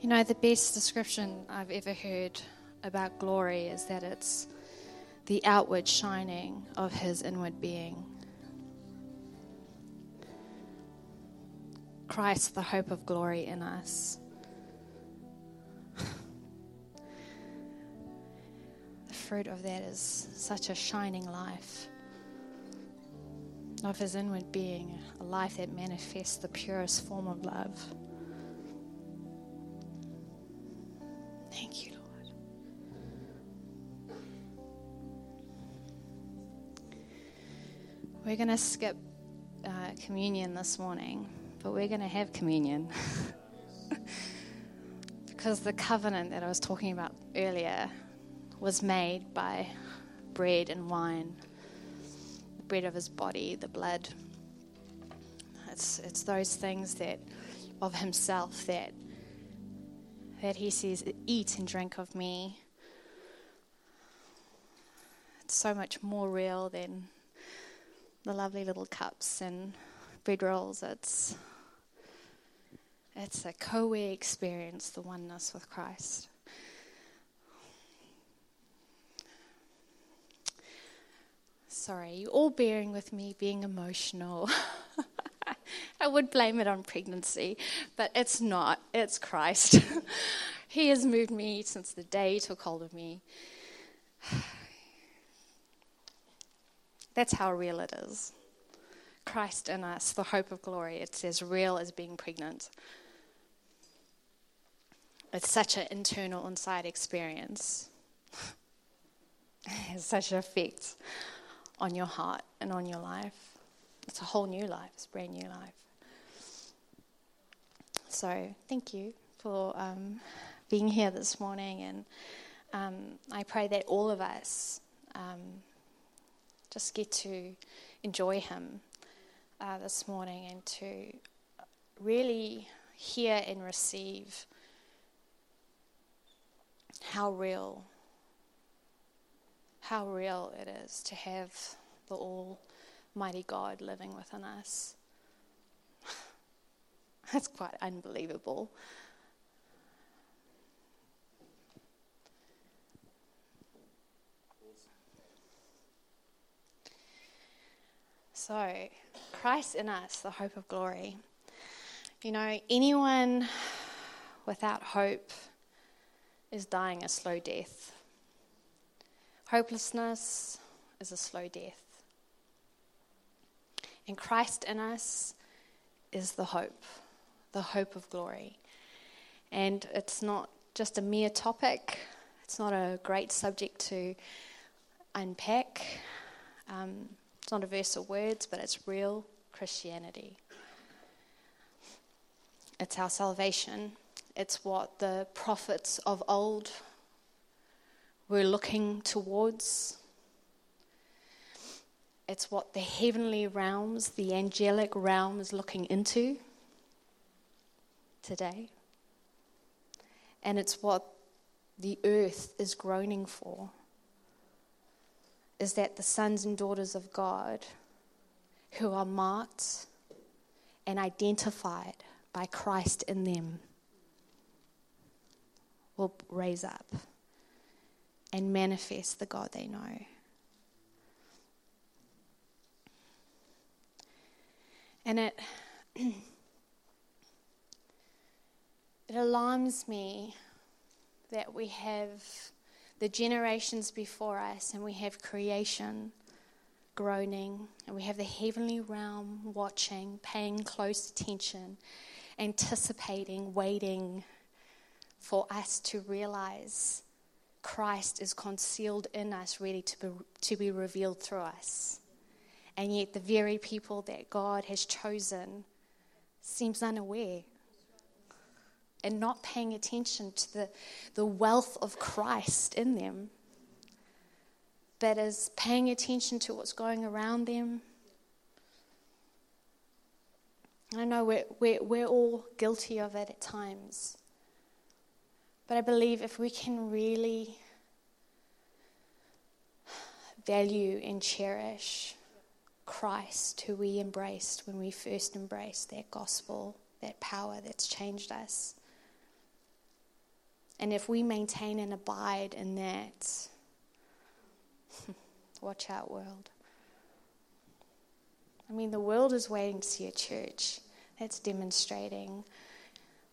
You know, the best description I've ever heard about glory is that it's the outward shining of his inward being. Christ, the hope of glory in us. the fruit of that is such a shining life of his inward being, a life that manifests the purest form of love. We're going to skip uh, communion this morning, but we're going to have communion. because the covenant that I was talking about earlier was made by bread and wine, the bread of his body, the blood. It's, it's those things that of himself that that he says, Eat and drink of me. It's so much more real than the lovely little cups and bread rolls. It's, it's a co experience, the oneness with Christ. Sorry, you all bearing with me being emotional. I would blame it on pregnancy, but it's not. It's Christ. he has moved me since the day he took hold of me. That's how real it is. Christ in us, the hope of glory. It's as real as being pregnant. It's such an internal, inside experience. it has such an effect on your heart and on your life. It's a whole new life, it's a brand new life. So, thank you for um, being here this morning, and um, I pray that all of us um, just get to enjoy Him uh, this morning and to really hear and receive how real, how real it is to have the Almighty God living within us. That's quite unbelievable. So, Christ in us, the hope of glory. You know, anyone without hope is dying a slow death. Hopelessness is a slow death. And Christ in us is the hope the hope of glory. And it's not just a mere topic, it's not a great subject to unpack. Um, it's not a verse of words, but it's real Christianity. It's our salvation. It's what the prophets of old were looking towards. It's what the heavenly realms, the angelic realm, is looking into today. And it's what the earth is groaning for is that the sons and daughters of God who are marked and identified by Christ in them will raise up and manifest the God they know. And it It alarms me that we have the generations before us and we have creation groaning and we have the heavenly realm watching, paying close attention, anticipating, waiting for us to realize Christ is concealed in us, ready to be, to be revealed through us. And yet, the very people that God has chosen seems unaware and not paying attention to the, the wealth of Christ in them, but as paying attention to what's going around them. I know we're, we're, we're all guilty of it at times. But I believe if we can really value and cherish Christ, who we embraced when we first embraced that gospel, that power that's changed us, And if we maintain and abide in that, watch out, world. I mean, the world is waiting to see a church that's demonstrating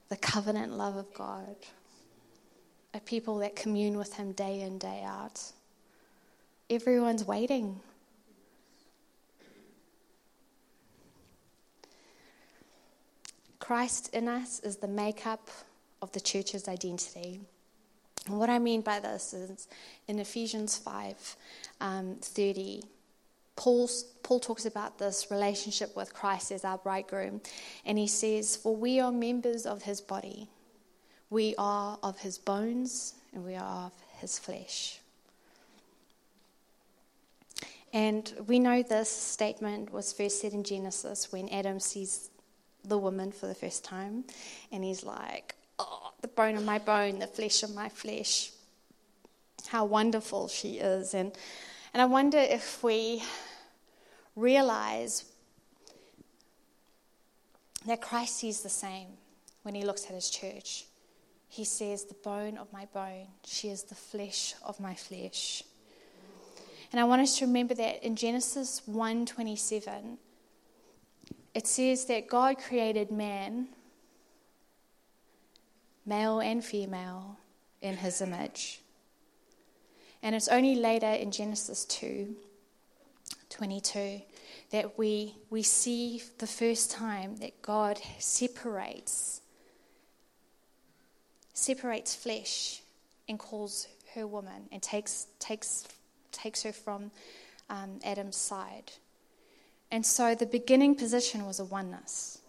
the covenant love of God, a people that commune with Him day in, day out. Everyone's waiting. Christ in us is the makeup of the church's identity. And what I mean by this is in Ephesians 5 um, 30, Paul, Paul talks about this relationship with Christ as our bridegroom. And he says, For we are members of his body, we are of his bones, and we are of his flesh. And we know this statement was first said in Genesis when Adam sees the woman for the first time. And he's like, Oh, the bone of my bone, the flesh of my flesh. How wonderful she is. And, and I wonder if we realize that Christ sees the same when he looks at his church. He says, The bone of my bone, she is the flesh of my flesh. And I want us to remember that in Genesis 1:27, it says that God created man, male and female, in his image. And it's only later in Genesis 2 22 that we, we see the first time that God separates separates flesh and calls her woman and takes takes takes her from um, Adam's side. And so the beginning position was a oneness.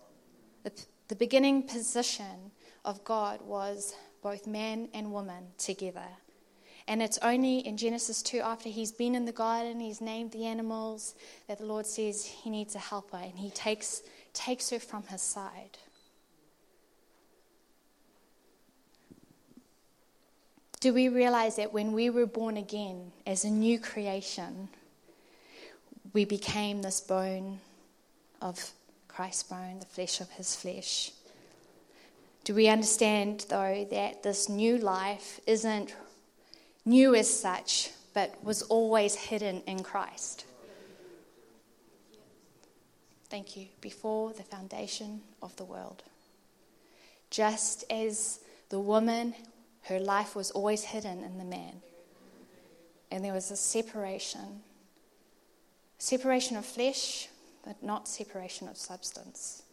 The, the beginning position of God was both man and woman together. And it's only in Genesis 2, after he's been in the garden, he's named the animals, that the Lord says he needs a helper, and he takes, takes her from his side. Do we realize that when we were born again as a new creation, we became this bone of Christ's bone, the flesh of his flesh. Do we understand, though, that this new life isn't new as such, but was always hidden in Christ? Thank you. Before the foundation of the world. Just as the woman, her life was always hidden in the man. And there was a separation Separation of flesh, but not separation of substance.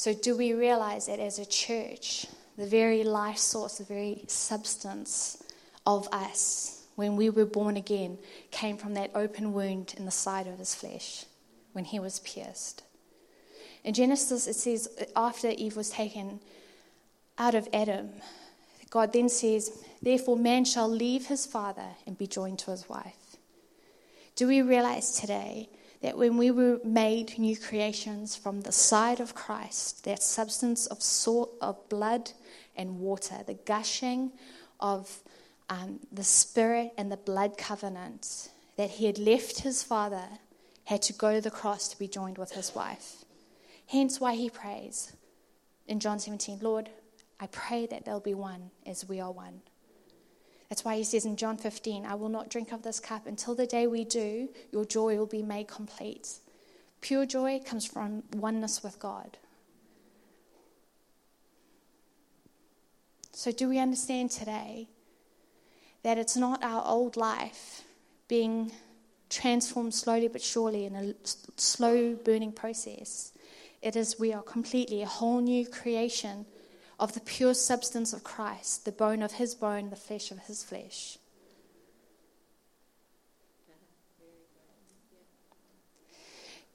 So, do we realize that as a church, the very life source, the very substance of us, when we were born again, came from that open wound in the side of his flesh when he was pierced? In Genesis, it says, after Eve was taken out of Adam, God then says, Therefore, man shall leave his father and be joined to his wife do we realize today that when we were made new creations from the side of Christ, that substance of salt, of blood and water, the gushing of um, the Spirit and the blood covenant, that he had left his father, had to go to the cross to be joined with his wife. Hence why he prays in John 17, Lord, I pray that they'll be one as we are one. That's why he says in John 15, I will not drink of this cup until the day we do, your joy will be made complete. Pure joy comes from oneness with God. So, do we understand today that it's not our old life being transformed slowly but surely in a slow burning process? It is we are completely a whole new creation of the pure substance of Christ, the bone of his bone, the flesh of his flesh.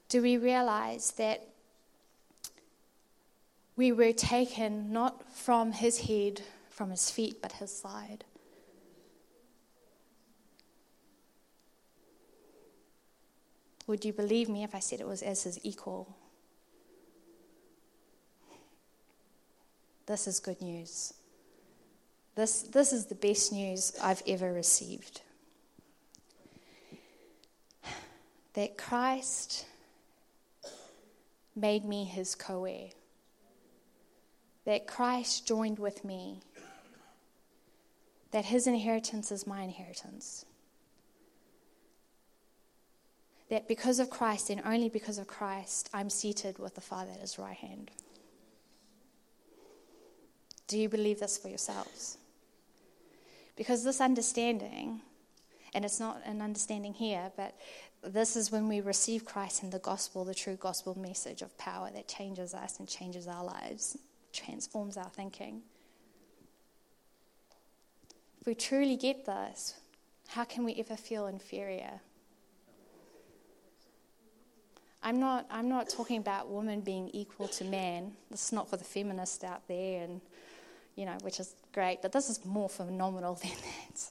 Do we realize that we were taken not from his head, from his feet, but his side? Would you believe me if I said it was as his equal? This is good news. This, this is the best news I've ever received. That Christ made me his co heir. That Christ joined with me that his inheritance is my inheritance. That because of Christ and only because of Christ, I'm seated with the Father at his right hand. Do you believe this for yourselves? Because this understanding, and it's not an understanding here, but this is when we receive Christ and the gospel, the true gospel message of power that changes us and changes our lives, transforms our thinking. If we truly get this, how can we ever feel inferior? I'm not, I'm not talking about women being equal to man. This is not for the feminists out there, and, you know, which is great, but this is more phenomenal than that.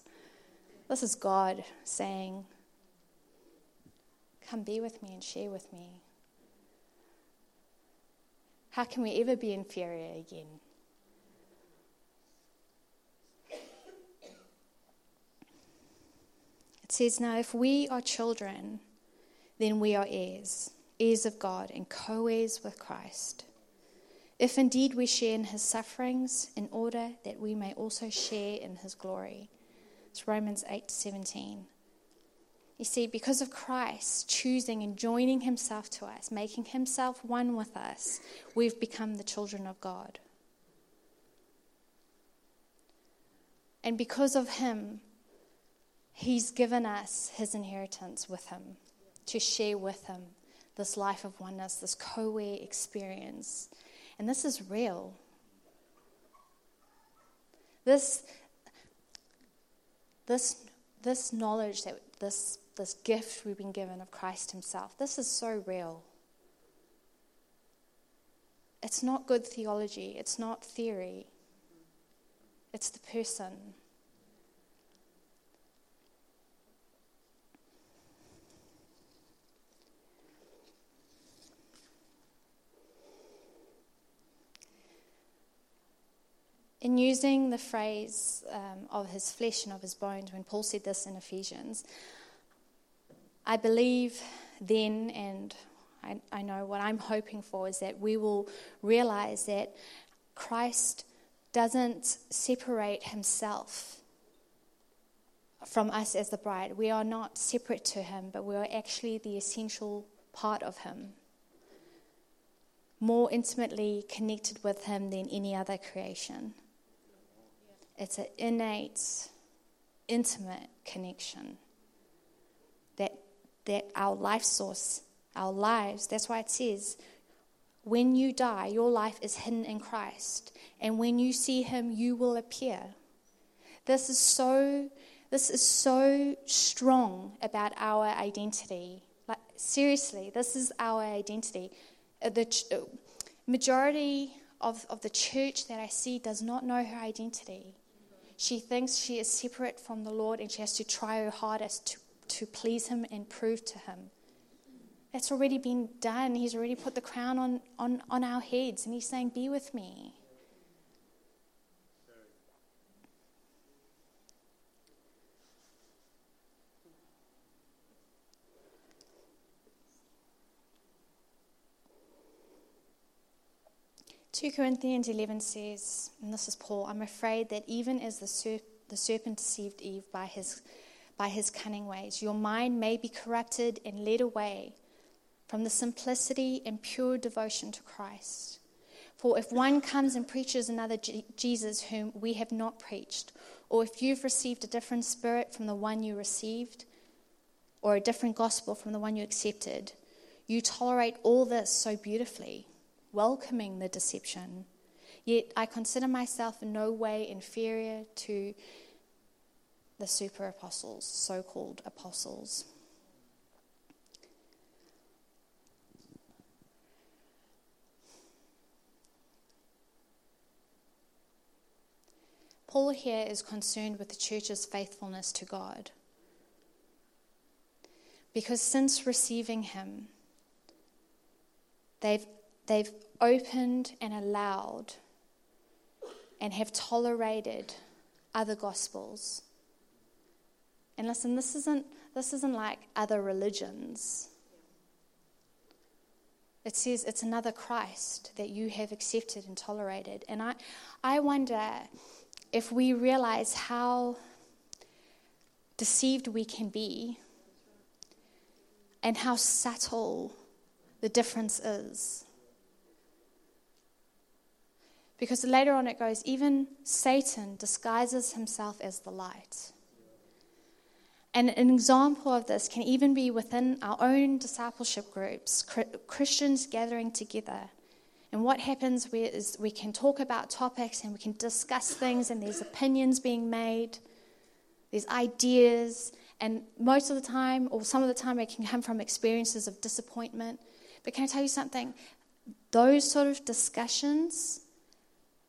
This is God saying, Come be with me and share with me. How can we ever be inferior again? It says, Now, if we are children, then we are heirs, heirs of God, and co heirs with Christ. If indeed we share in his sufferings, in order that we may also share in his glory. It's Romans 8 17. You see, because of Christ choosing and joining himself to us, making himself one with us, we've become the children of God. And because of him, he's given us his inheritance with him, to share with him this life of oneness, this co experience. And this is real. This, this, this knowledge that this this gift we've been given of Christ Himself. This is so real. It's not good theology, it's not theory, it's the person. In using the phrase um, of his flesh and of his bones, when Paul said this in Ephesians, I believe then, and I, I know what I'm hoping for, is that we will realize that Christ doesn't separate himself from us as the bride. We are not separate to him, but we are actually the essential part of him. More intimately connected with him than any other creation. It's an innate, intimate connection that that our life source, our lives, that's why it says, when you die, your life is hidden in Christ. And when you see him, you will appear. This is so this is so strong about our identity. Like seriously, this is our identity. Uh, the ch- uh, majority of, of the church that I see does not know her identity. She thinks she is separate from the Lord and she has to try her hardest to to please Him and prove to Him. That's already been done. He's already put the crown on, on, on our heads, and He's saying, Be with me. Two Corinthians eleven says, and this is Paul. I'm afraid that even as the, serp- the serpent deceived Eve by his by his cunning ways. Your mind may be corrupted and led away from the simplicity and pure devotion to Christ. For if one comes and preaches another Jesus whom we have not preached, or if you've received a different spirit from the one you received, or a different gospel from the one you accepted, you tolerate all this so beautifully, welcoming the deception. Yet I consider myself in no way inferior to the super apostles, so called apostles. Paul here is concerned with the church's faithfulness to God. Because since receiving him, they've, they've opened and allowed and have tolerated other gospels and listen, this isn't, this isn't like other religions. It says it's another Christ that you have accepted and tolerated. And I, I wonder, if we realize how deceived we can be and how subtle the difference is. Because later on it goes, even Satan disguises himself as the light. And an example of this can even be within our own discipleship groups, Christians gathering together. And what happens is we can talk about topics and we can discuss things, and there's opinions being made, there's ideas, and most of the time, or some of the time, it can come from experiences of disappointment. But can I tell you something? Those sort of discussions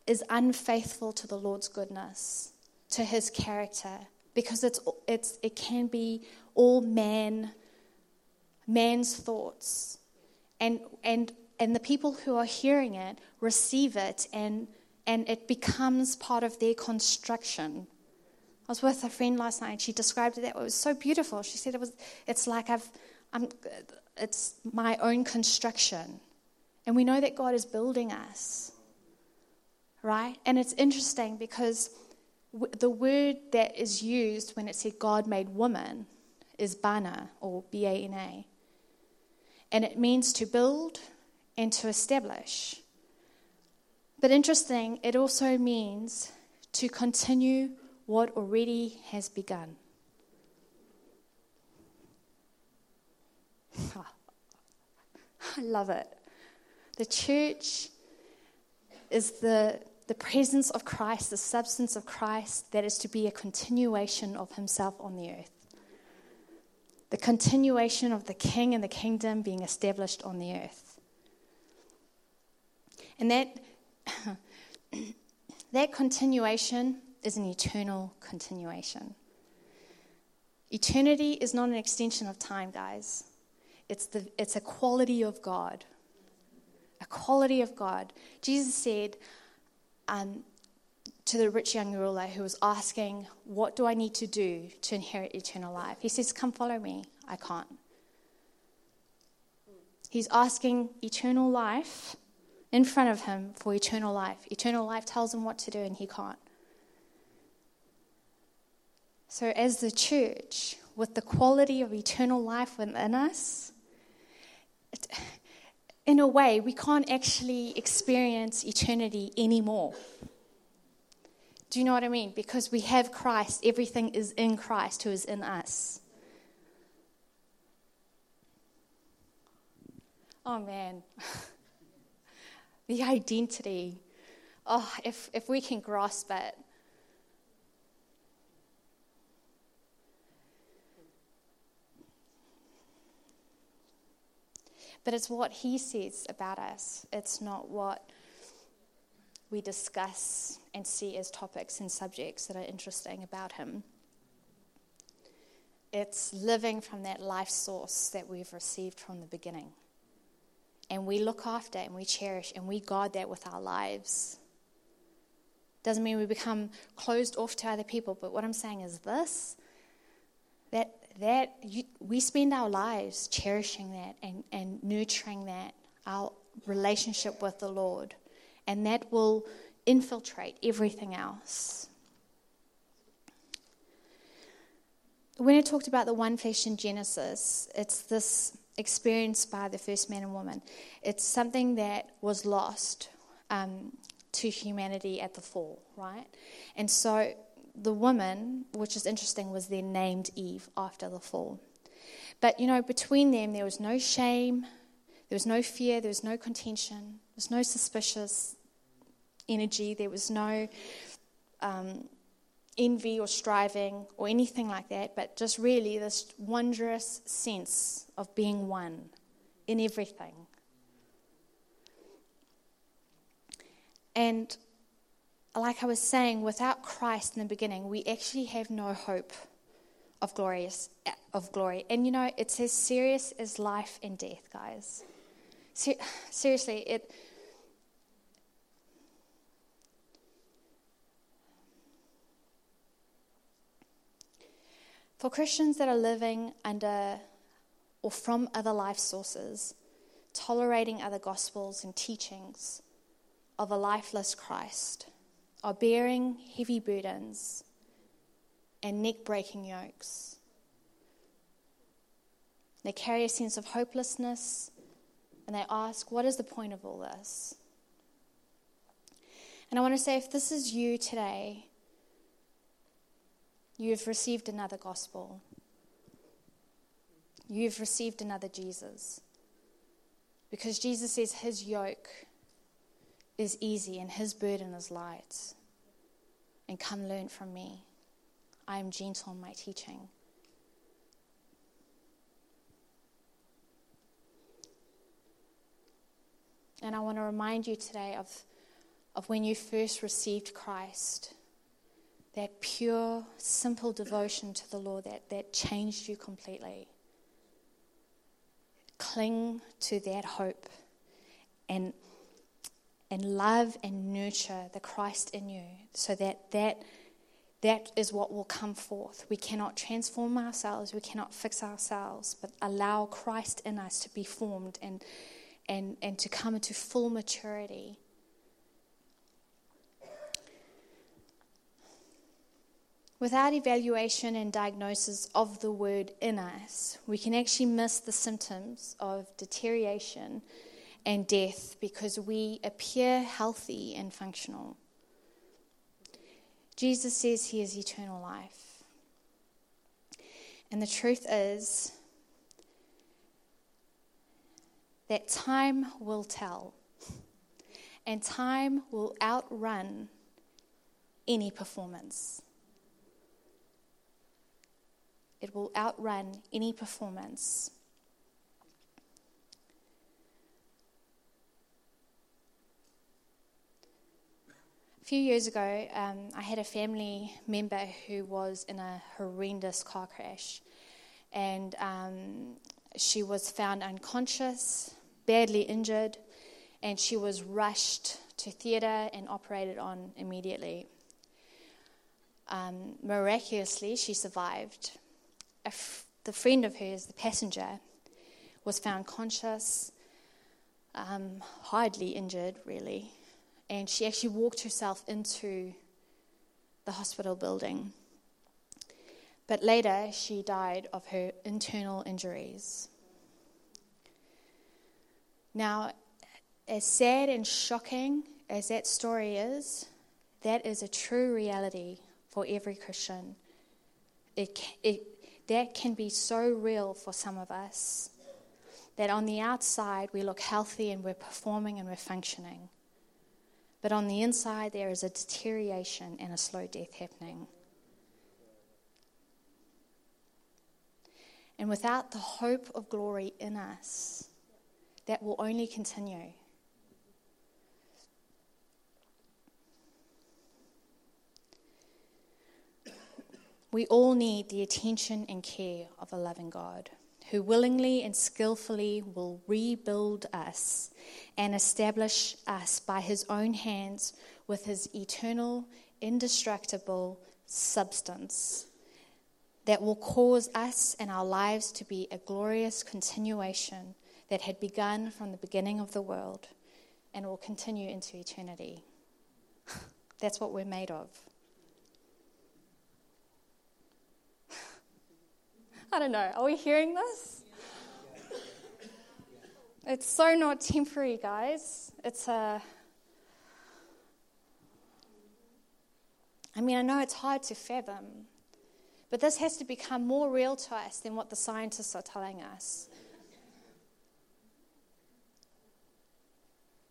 is unfaithful to the Lord's goodness, to his character, because it's, it's, it can be all man, man's thoughts. And, and, and the people who are hearing it receive it, and, and it becomes part of their construction. I was with a friend last night, and she described it that way. It was so beautiful. She said it was, it's like I've, I'm, it's my own construction. And we know that God is building us right? And it's interesting because w- the word that is used when it said God made woman is bana or B A N A. And it means to build and to establish. But interesting, it also means to continue what already has begun. I love it. The church is the the presence of Christ, the substance of Christ, that is to be a continuation of himself on the earth. The continuation of the king and the kingdom being established on the earth. And that, that continuation is an eternal continuation. Eternity is not an extension of time, guys. It's, the, it's a quality of God. A quality of God. Jesus said, um, to the rich young ruler who was asking, What do I need to do to inherit eternal life? He says, Come follow me. I can't. He's asking eternal life in front of him for eternal life. Eternal life tells him what to do, and he can't. So, as the church, with the quality of eternal life within us, in a way, we can't actually experience eternity anymore. Do you know what I mean? Because we have Christ, everything is in Christ who is in us. Oh man. the identity. Oh, if, if we can grasp it. But it's what he says about us, it's not what we discuss and see as topics and subjects that are interesting about him. It's living from that life source that we've received from the beginning. And we look after and we cherish and we guard that with our lives. Doesn't mean we become closed off to other people, but what I'm saying is this that that you, we spend our lives cherishing that and, and nurturing that, our relationship with the Lord, and that will infiltrate everything else. When I talked about the one flesh in Genesis, it's this experience by the first man and woman. It's something that was lost um, to humanity at the fall, right? And so the woman, which is interesting, was then named Eve after the fall. But, you know, between them, there was no shame, there was no fear, there was no contention, there was no suspicious energy, there was no um, envy or striving or anything like that, but just really this wondrous sense of being one in everything. And like I was saying, without Christ in the beginning, we actually have no hope of glorious of glory. And you know, it's as serious as life and death, guys. Ser- seriously, it. For Christians that are living under or from other life sources, tolerating other gospels and teachings of a lifeless Christ are bearing heavy burdens and neck breaking yokes. They carry a sense of hopelessness and they ask, What is the point of all this? And I want to say, if this is you today, you've received another gospel. You've received another Jesus. Because Jesus says his yoke is easy and his burden is light. And come learn from me. I am gentle in my teaching. And I want to remind you today of, of when you first received Christ, that pure, simple devotion to the Lord that, that changed you completely. Cling to that hope and, and love and nurture the Christ in you so that that that is what will come forth. We cannot transform ourselves, we cannot fix ourselves, but allow Christ in us to be formed and, and, and to come into full maturity. Without evaluation and diagnosis of the word in us, we can actually miss the symptoms of deterioration and death because we appear healthy and functional. Jesus says he is eternal life. And the truth is that time will tell, and time will outrun any performance. It will outrun any performance. Few years ago, um, I had a family member who was in a horrendous car crash, and um, she was found unconscious, badly injured, and she was rushed to theatre and operated on immediately. Um, miraculously, she survived. The friend of hers, the passenger, was found conscious, um, hardly injured, really, and she actually walked herself into the hospital building. But later, she died of her internal injuries. Now, as sad and shocking as that story is, that is a true reality for every Christian. It, it, that can be so real for some of us that on the outside we look healthy and we're performing and we're functioning. But on the inside, there is a deterioration and a slow death happening. And without the hope of glory in us, that will only continue. We all need the attention and care of a loving God who willingly and skillfully will rebuild us and establish us by his own hands with his eternal, indestructible substance that will cause us and our lives to be a glorious continuation that had begun from the beginning of the world and will continue into eternity. That's what we're made of. I don't know. Are we hearing this? It's so not temporary, guys. It's a. I mean, I know it's hard to fathom, but this has to become more real to us than what the scientists are telling us.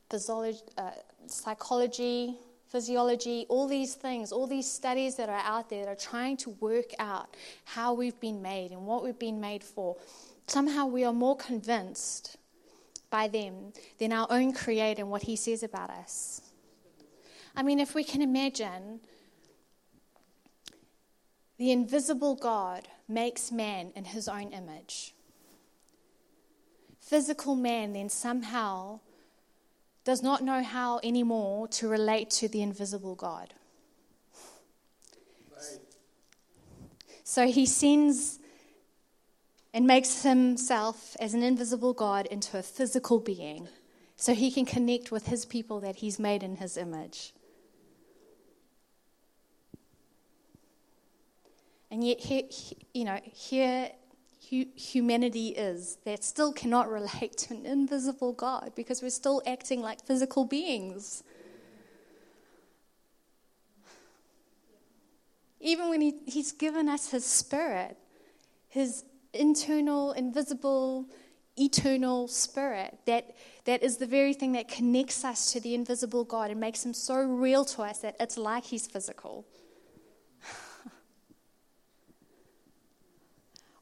Physiology, uh, psychology, physiology, all these things, all these studies that are out there that are trying to work out how we've been made and what we've been made for, somehow we are more convinced by them than our own Creator and what He says about us. I mean, if we can imagine the invisible God makes man in His own image. Physical man then somehow does not know how anymore to relate to the invisible God. So he sends and makes himself as an invisible God into a physical being so he can connect with his people that he's made in his image. And yet, here, you know, here humanity is that still cannot relate to an invisible God because we're still acting like physical beings. Even when he, He's given us His Spirit, His internal, invisible, eternal Spirit, that, that is the very thing that connects us to the invisible God and makes Him so real to us that it's like He's physical.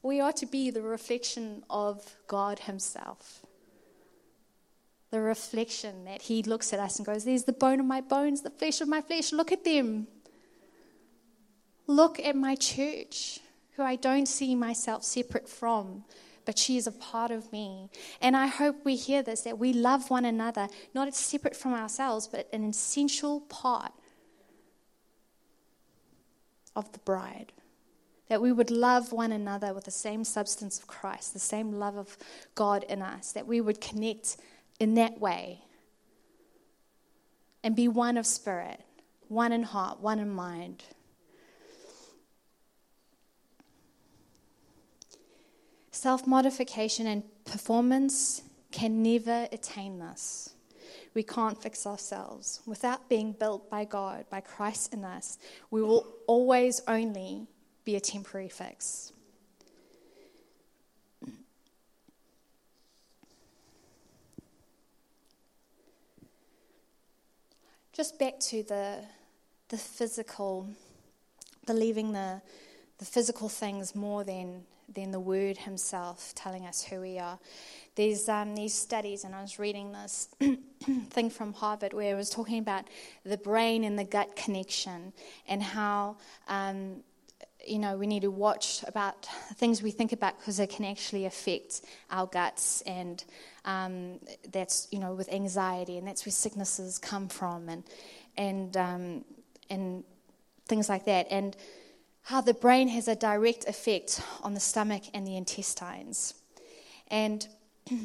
We are to be the reflection of God Himself. The reflection that He looks at us and goes, There's the bone of my bones, the flesh of my flesh. Look at them. Look at my church, who I don't see myself separate from, but she is a part of me. And I hope we hear this that we love one another, not as separate from ourselves, but an essential part of the bride that we would love one another with the same substance of Christ, the same love of God in us, that we would connect in that way and be one of spirit, one in heart, one in mind. Self modification and performance can never attain this. We can't fix ourselves. Without being built by God, by Christ in us, we will always only be a temporary fix. Just back to the, the physical, believing the, the physical things more than, than the Word Himself telling us who we are. There's um, these studies, and I was reading this thing from Harvard where it was talking about the brain and the gut connection and how um, you know, we need to watch about things we think about because they can actually affect our guts, and um, that's you know with anxiety, and that's where sicknesses come from, and and um, and things like that, and how the brain has a direct effect on the stomach and the intestines, and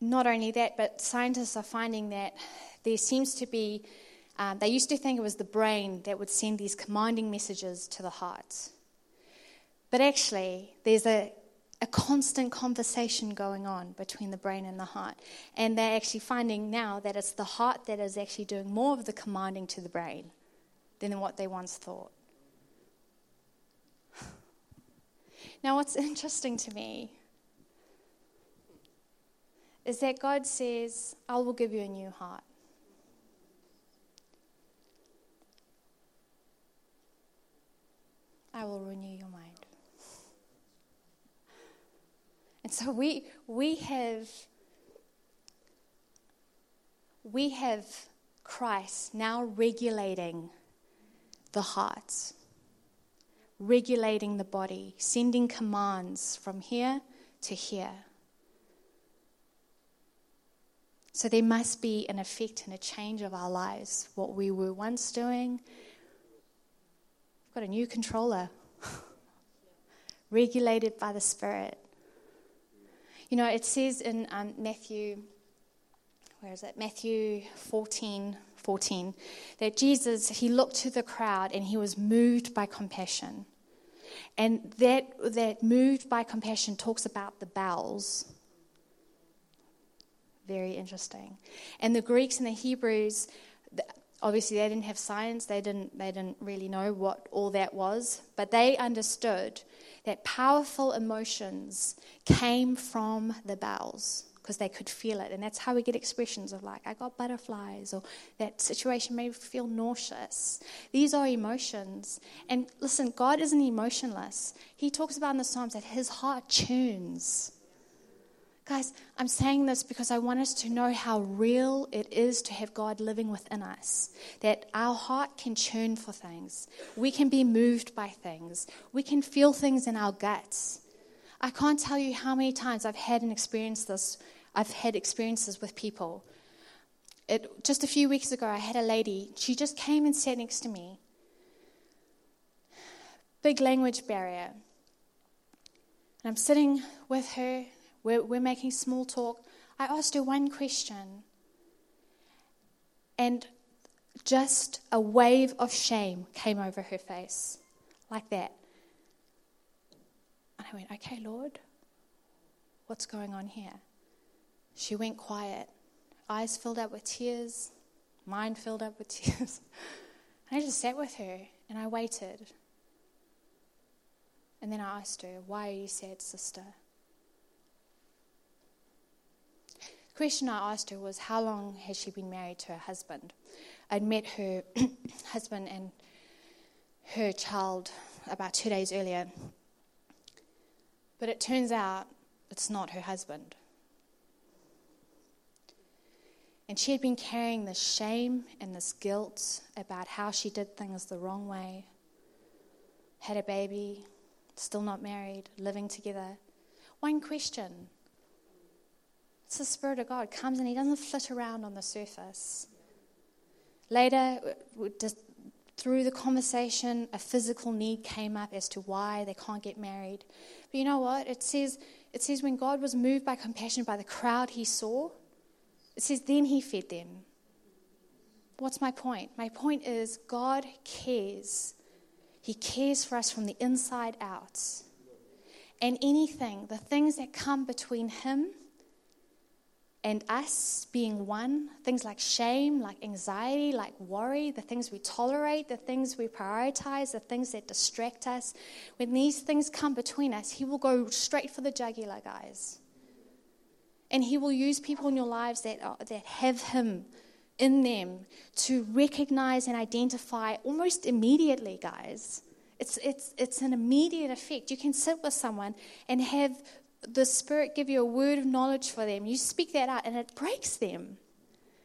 not only that, but scientists are finding that there seems to be um, they used to think it was the brain that would send these commanding messages to the heart. But actually, there's a, a constant conversation going on between the brain and the heart. And they're actually finding now that it's the heart that is actually doing more of the commanding to the brain than what they once thought. Now, what's interesting to me is that God says, I will give you a new heart. I will renew your mind. And so we, we have we have Christ now regulating the heart, regulating the body, sending commands from here to here. So there must be an effect and a change of our lives. What we were once doing We've got a new controller, regulated by the Spirit. You know, it says in um, Matthew, where is it? Matthew 14, 14, that Jesus, he looked to the crowd and he was moved by compassion. And that, that moved by compassion talks about the bowels. Very interesting. And the Greeks and the Hebrews, obviously they didn't have science. They didn't they didn't really know what all that was. But they understood that powerful emotions came from the bowels because they could feel it. And that's how we get expressions of like i got butterflies or that situation made me feel nauseous. These are emotions. And listen god isn't emotionless. He talks about in the psalms that his heart churns Guys, I'm saying this because I want us to know how real it is to have God living within us. That our heart can churn for things. We can be moved by things. We can feel things in our guts. I can't tell you how many times I've had and experienced this. I've had experiences with people. It, just a few weeks ago, I had a lady. She just came and sat next to me. Big language barrier. And I'm sitting with her we're, we're making small talk. I asked her one question. And just a wave of shame came over her face. like that. And I went, Okay, Lord, what's going on here? She went quiet, eyes filled up with tears, mind filled up with tears. And I just sat with her and I waited. And then I asked her, Why are you sad, sister? The question I asked her was, How long has she been married to her husband? I'd met her husband and her child about two days earlier. But it turns out it's not her husband. And she had been carrying this shame and this guilt about how she did things the wrong way. Had a baby, still not married, living together. One question. It's the Spirit of God comes and He doesn't flit around on the surface. Later, through the conversation, a physical need came up as to why they can't get married. But you know what? It says, it says when God was moved by compassion by the crowd he saw, it says then he fed them. What's my point? My point is God cares he cares for us from the inside out. And anything, the things that come between Him and us being one, things like shame, like anxiety, like worry, the things we tolerate, the things we prioritize, the things that distract us, when these things come between us, He will go straight for the jugular, guys. And He will use people in your lives that, are, that have Him in them to recognize and identify almost immediately, guys. It's, it's, it's an immediate effect. You can sit with someone and have the Spirit give you a word of knowledge for them. You speak that out and it breaks them.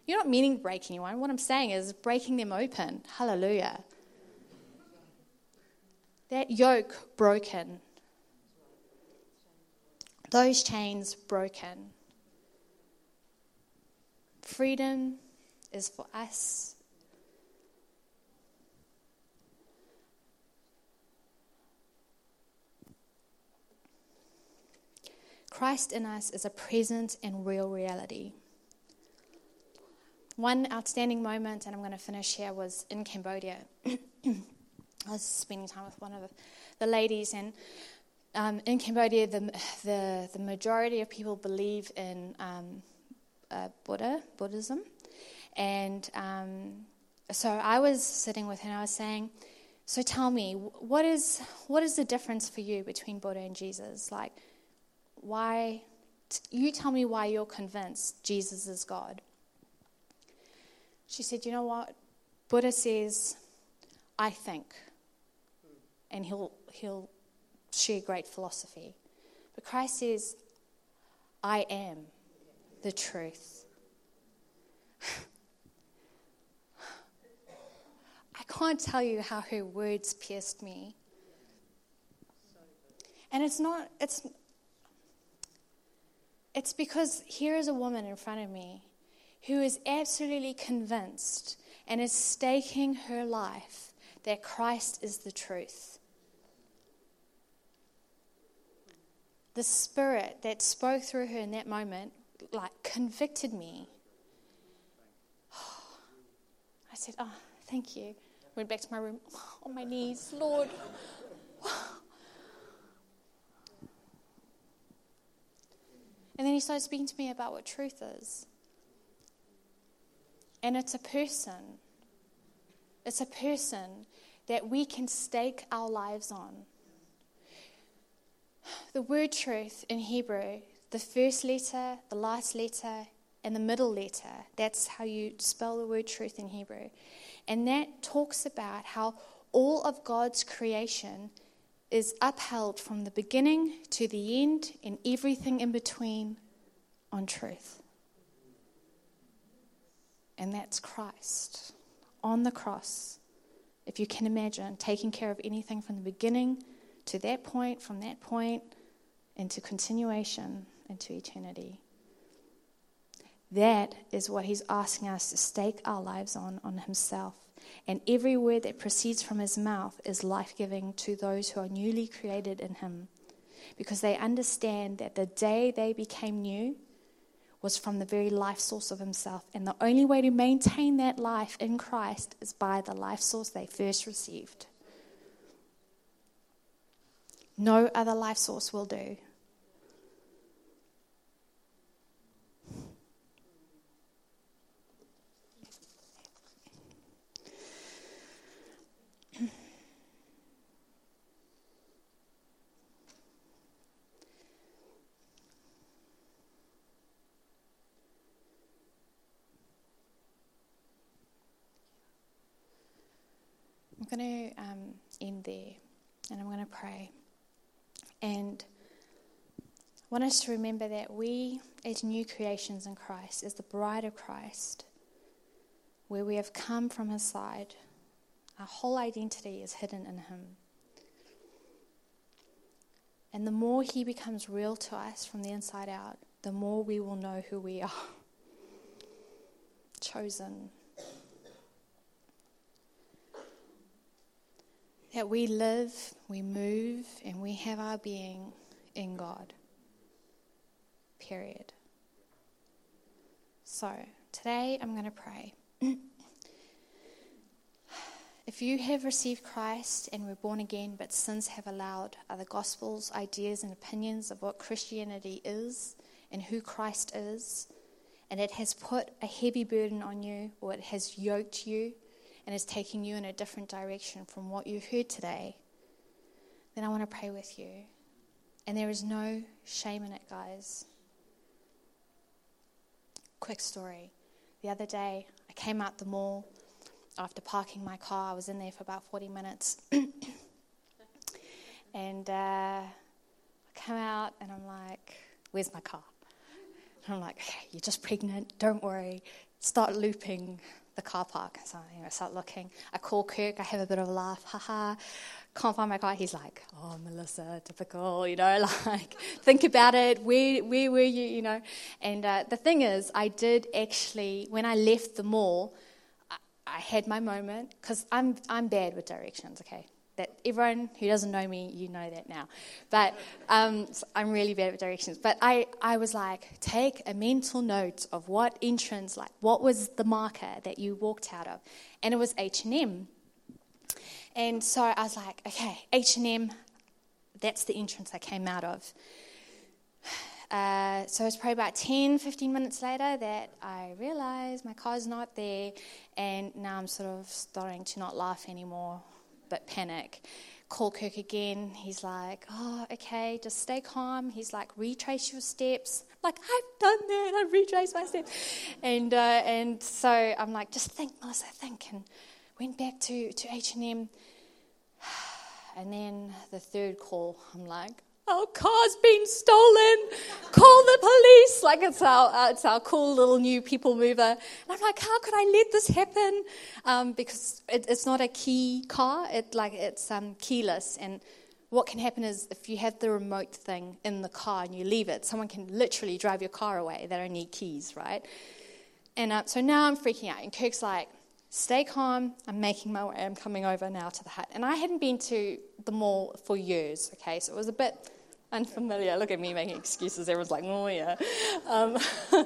You're not meaning to break anyone. What I'm saying is breaking them open. Hallelujah. That yoke broken. Those chains broken. Freedom is for us. Christ in us is a present and real reality. One outstanding moment, and I'm going to finish here, was in Cambodia. I was spending time with one of the ladies, and um, in Cambodia, the, the, the majority of people believe in um, uh, Buddha, Buddhism. And um, so I was sitting with her and I was saying, So tell me, what is, what is the difference for you between Buddha and Jesus? Like, why, you tell me why you're convinced Jesus is God. She said, You know what? Buddha says, I think. And he'll, he'll share great philosophy. But Christ says, I am the truth. I can't tell you how her words pierced me. And it's not, it's, it's because here is a woman in front of me who is absolutely convinced and is staking her life that Christ is the truth. The spirit that spoke through her in that moment, like, convicted me. I said, Oh, thank you. Went back to my room on my knees. Lord. And then he started speaking to me about what truth is. And it's a person. It's a person that we can stake our lives on. The word truth in Hebrew, the first letter, the last letter, and the middle letter, that's how you spell the word truth in Hebrew. And that talks about how all of God's creation is upheld from the beginning to the end and everything in between on truth. And that's Christ on the cross. If you can imagine, taking care of anything from the beginning to that point, from that point into continuation into eternity. That is what he's asking us to stake our lives on, on himself. And every word that proceeds from his mouth is life giving to those who are newly created in him. Because they understand that the day they became new was from the very life source of himself. And the only way to maintain that life in Christ is by the life source they first received. No other life source will do. I'm going to um, end there and I'm going to pray. And I want us to remember that we, as new creations in Christ, as the bride of Christ, where we have come from His side, our whole identity is hidden in Him. And the more He becomes real to us from the inside out, the more we will know who we are. Chosen, that we live, we move, and we have our being in God. Period. So, today I'm going to pray. if you have received Christ and were born again, but sins have allowed other gospels, ideas, and opinions of what Christianity is and who Christ is, and it has put a heavy burden on you or it has yoked you, and is taking you in a different direction from what you've heard today, then I want to pray with you. And there is no shame in it, guys. Quick story. The other day, I came out the mall after parking my car. I was in there for about 40 minutes. and uh, I come out and I'm like, where's my car? And I'm like, okay, you're just pregnant, don't worry. Start looping the car park. So you know, I start looking. I call Kirk. I have a bit of a laugh. Haha. Can't find my car. He's like, oh, Melissa, typical. You know, like think about it. Where where were you? You know. And uh, the thing is, I did actually when I left the mall, I, I had my moment because I'm I'm bad with directions. Okay, that everyone who doesn't know me, you know that now. But um, so I'm really bad with directions. But I, I was like, take a mental note of what entrance, like what was the marker that you walked out of, and it was H and M. And so I was like, okay, H and M, that's the entrance I came out of. Uh, so it was probably about 10, 15 minutes later that I realized my car's not there, and now I'm sort of starting to not laugh anymore but panic. Call Kirk again. He's like, oh, okay, just stay calm. He's like, retrace your steps. I'm like, I've done that. I've retraced my steps. And, uh, and so I'm like, just think, Melissa, think. And went back to, to H&M. And then the third call, I'm like, our car's been stolen. Call the police. Like it's our, uh, it's our cool little new people mover. And I'm like, how could I let this happen? Um, because it, it's not a key car. It like it's um, keyless. And what can happen is if you have the remote thing in the car and you leave it, someone can literally drive your car away. They don't need keys, right? And uh, so now I'm freaking out. And Kirk's like, stay calm. I'm making my way. I'm coming over now to the hut. And I hadn't been to the mall for years, okay? So it was a bit unfamiliar. Look at me making excuses. Everyone's like, oh, yeah. Um,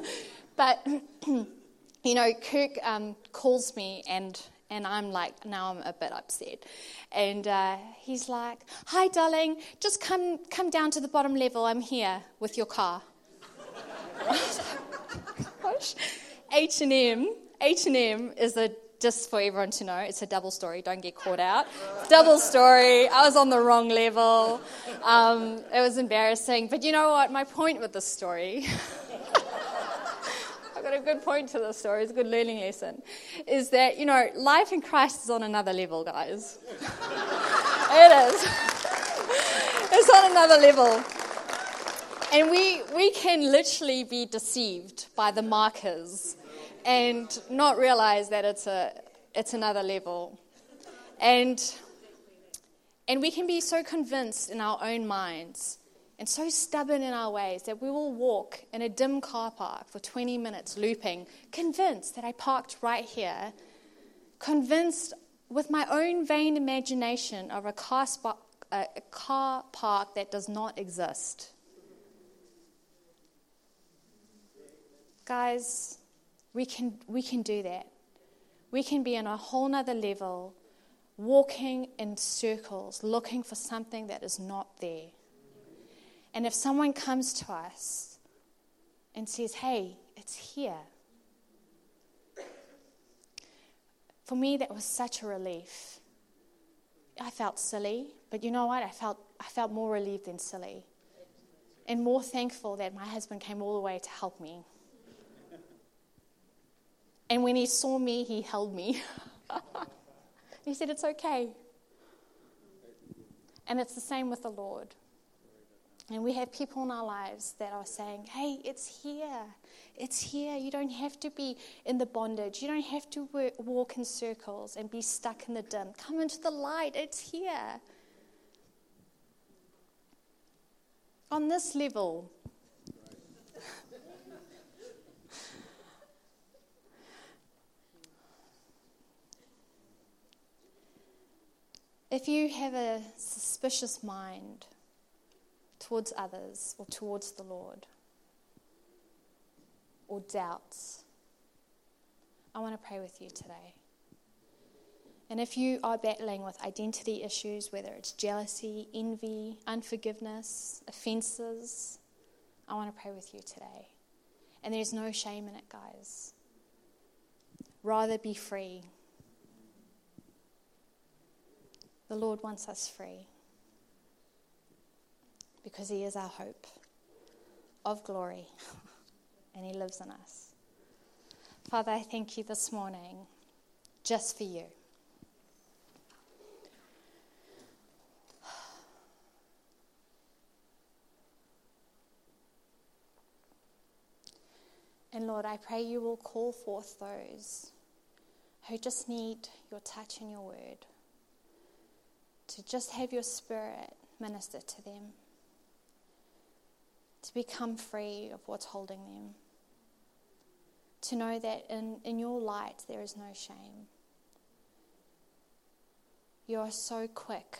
but, you know, Kirk um, calls me and and I'm like, now I'm a bit upset. And uh, he's like, hi, darling, just come, come down to the bottom level. I'm here with your car. Gosh. H&M, H&M is a just for everyone to know, it's a double story. Don't get caught out. double story. I was on the wrong level. Um, it was embarrassing. But you know what? My point with this story. I've got a good point to this story. It's a good learning lesson. Is that, you know, life in Christ is on another level, guys. it is. it's on another level. And we, we can literally be deceived by the markers and not realize that it's, a, it's another level. And, and we can be so convinced in our own minds and so stubborn in our ways that we will walk in a dim car park for 20 minutes looping, convinced that I parked right here, convinced with my own vain imagination of a car, sp- a car park that does not exist. Guys, we can, we can do that. We can be on a whole nother level, walking in circles, looking for something that is not there. And if someone comes to us and says, hey, it's here, for me, that was such a relief. I felt silly, but you know what? I felt, I felt more relieved than silly. And more thankful that my husband came all the way to help me. And when he saw me, he held me. he said, It's okay. And it's the same with the Lord. And we have people in our lives that are saying, Hey, it's here. It's here. You don't have to be in the bondage. You don't have to work, walk in circles and be stuck in the dim. Come into the light. It's here. On this level, If you have a suspicious mind towards others or towards the Lord, or doubts, I want to pray with you today. And if you are battling with identity issues, whether it's jealousy, envy, unforgiveness, offenses, I want to pray with you today. And there's no shame in it, guys. Rather be free. The Lord wants us free because He is our hope of glory and He lives in us. Father, I thank you this morning just for you. And Lord, I pray you will call forth those who just need your touch and your word to just have your spirit minister to them, to become free of what's holding them, to know that in, in your light there is no shame. You are so quick,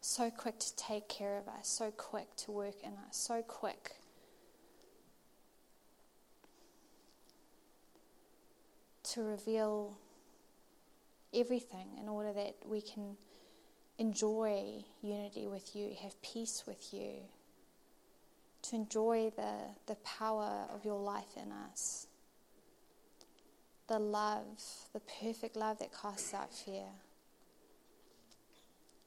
so quick to take care of us, so quick to work in us, so quick. To reveal everything in order that we can enjoy unity with you, have peace with you, to enjoy the, the power of your life in us, the love, the perfect love that casts out fear.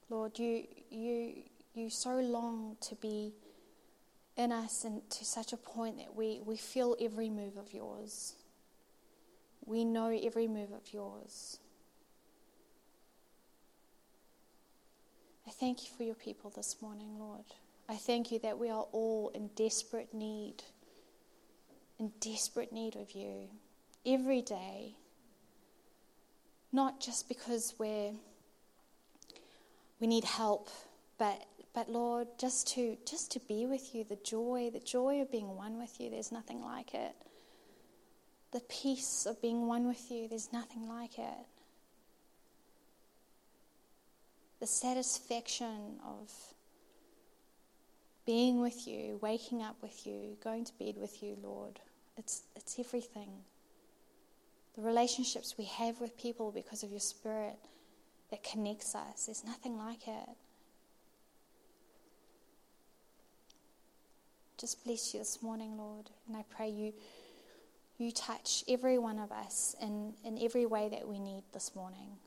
Lord, you, you, you so long to be in us and to such a point that we, we feel every move of yours. We know every move of yours. Thank you for your people this morning, Lord. I thank you that we are all in desperate need, in desperate need of you every day. Not just because we're we need help, but but Lord, just to just to be with you, the joy, the joy of being one with you, there's nothing like it. The peace of being one with you, there's nothing like it. The satisfaction of being with you, waking up with you, going to bed with you, Lord. It's, it's everything. The relationships we have with people because of your Spirit that connects us, there's nothing like it. Just bless you this morning, Lord. And I pray you, you touch every one of us in, in every way that we need this morning.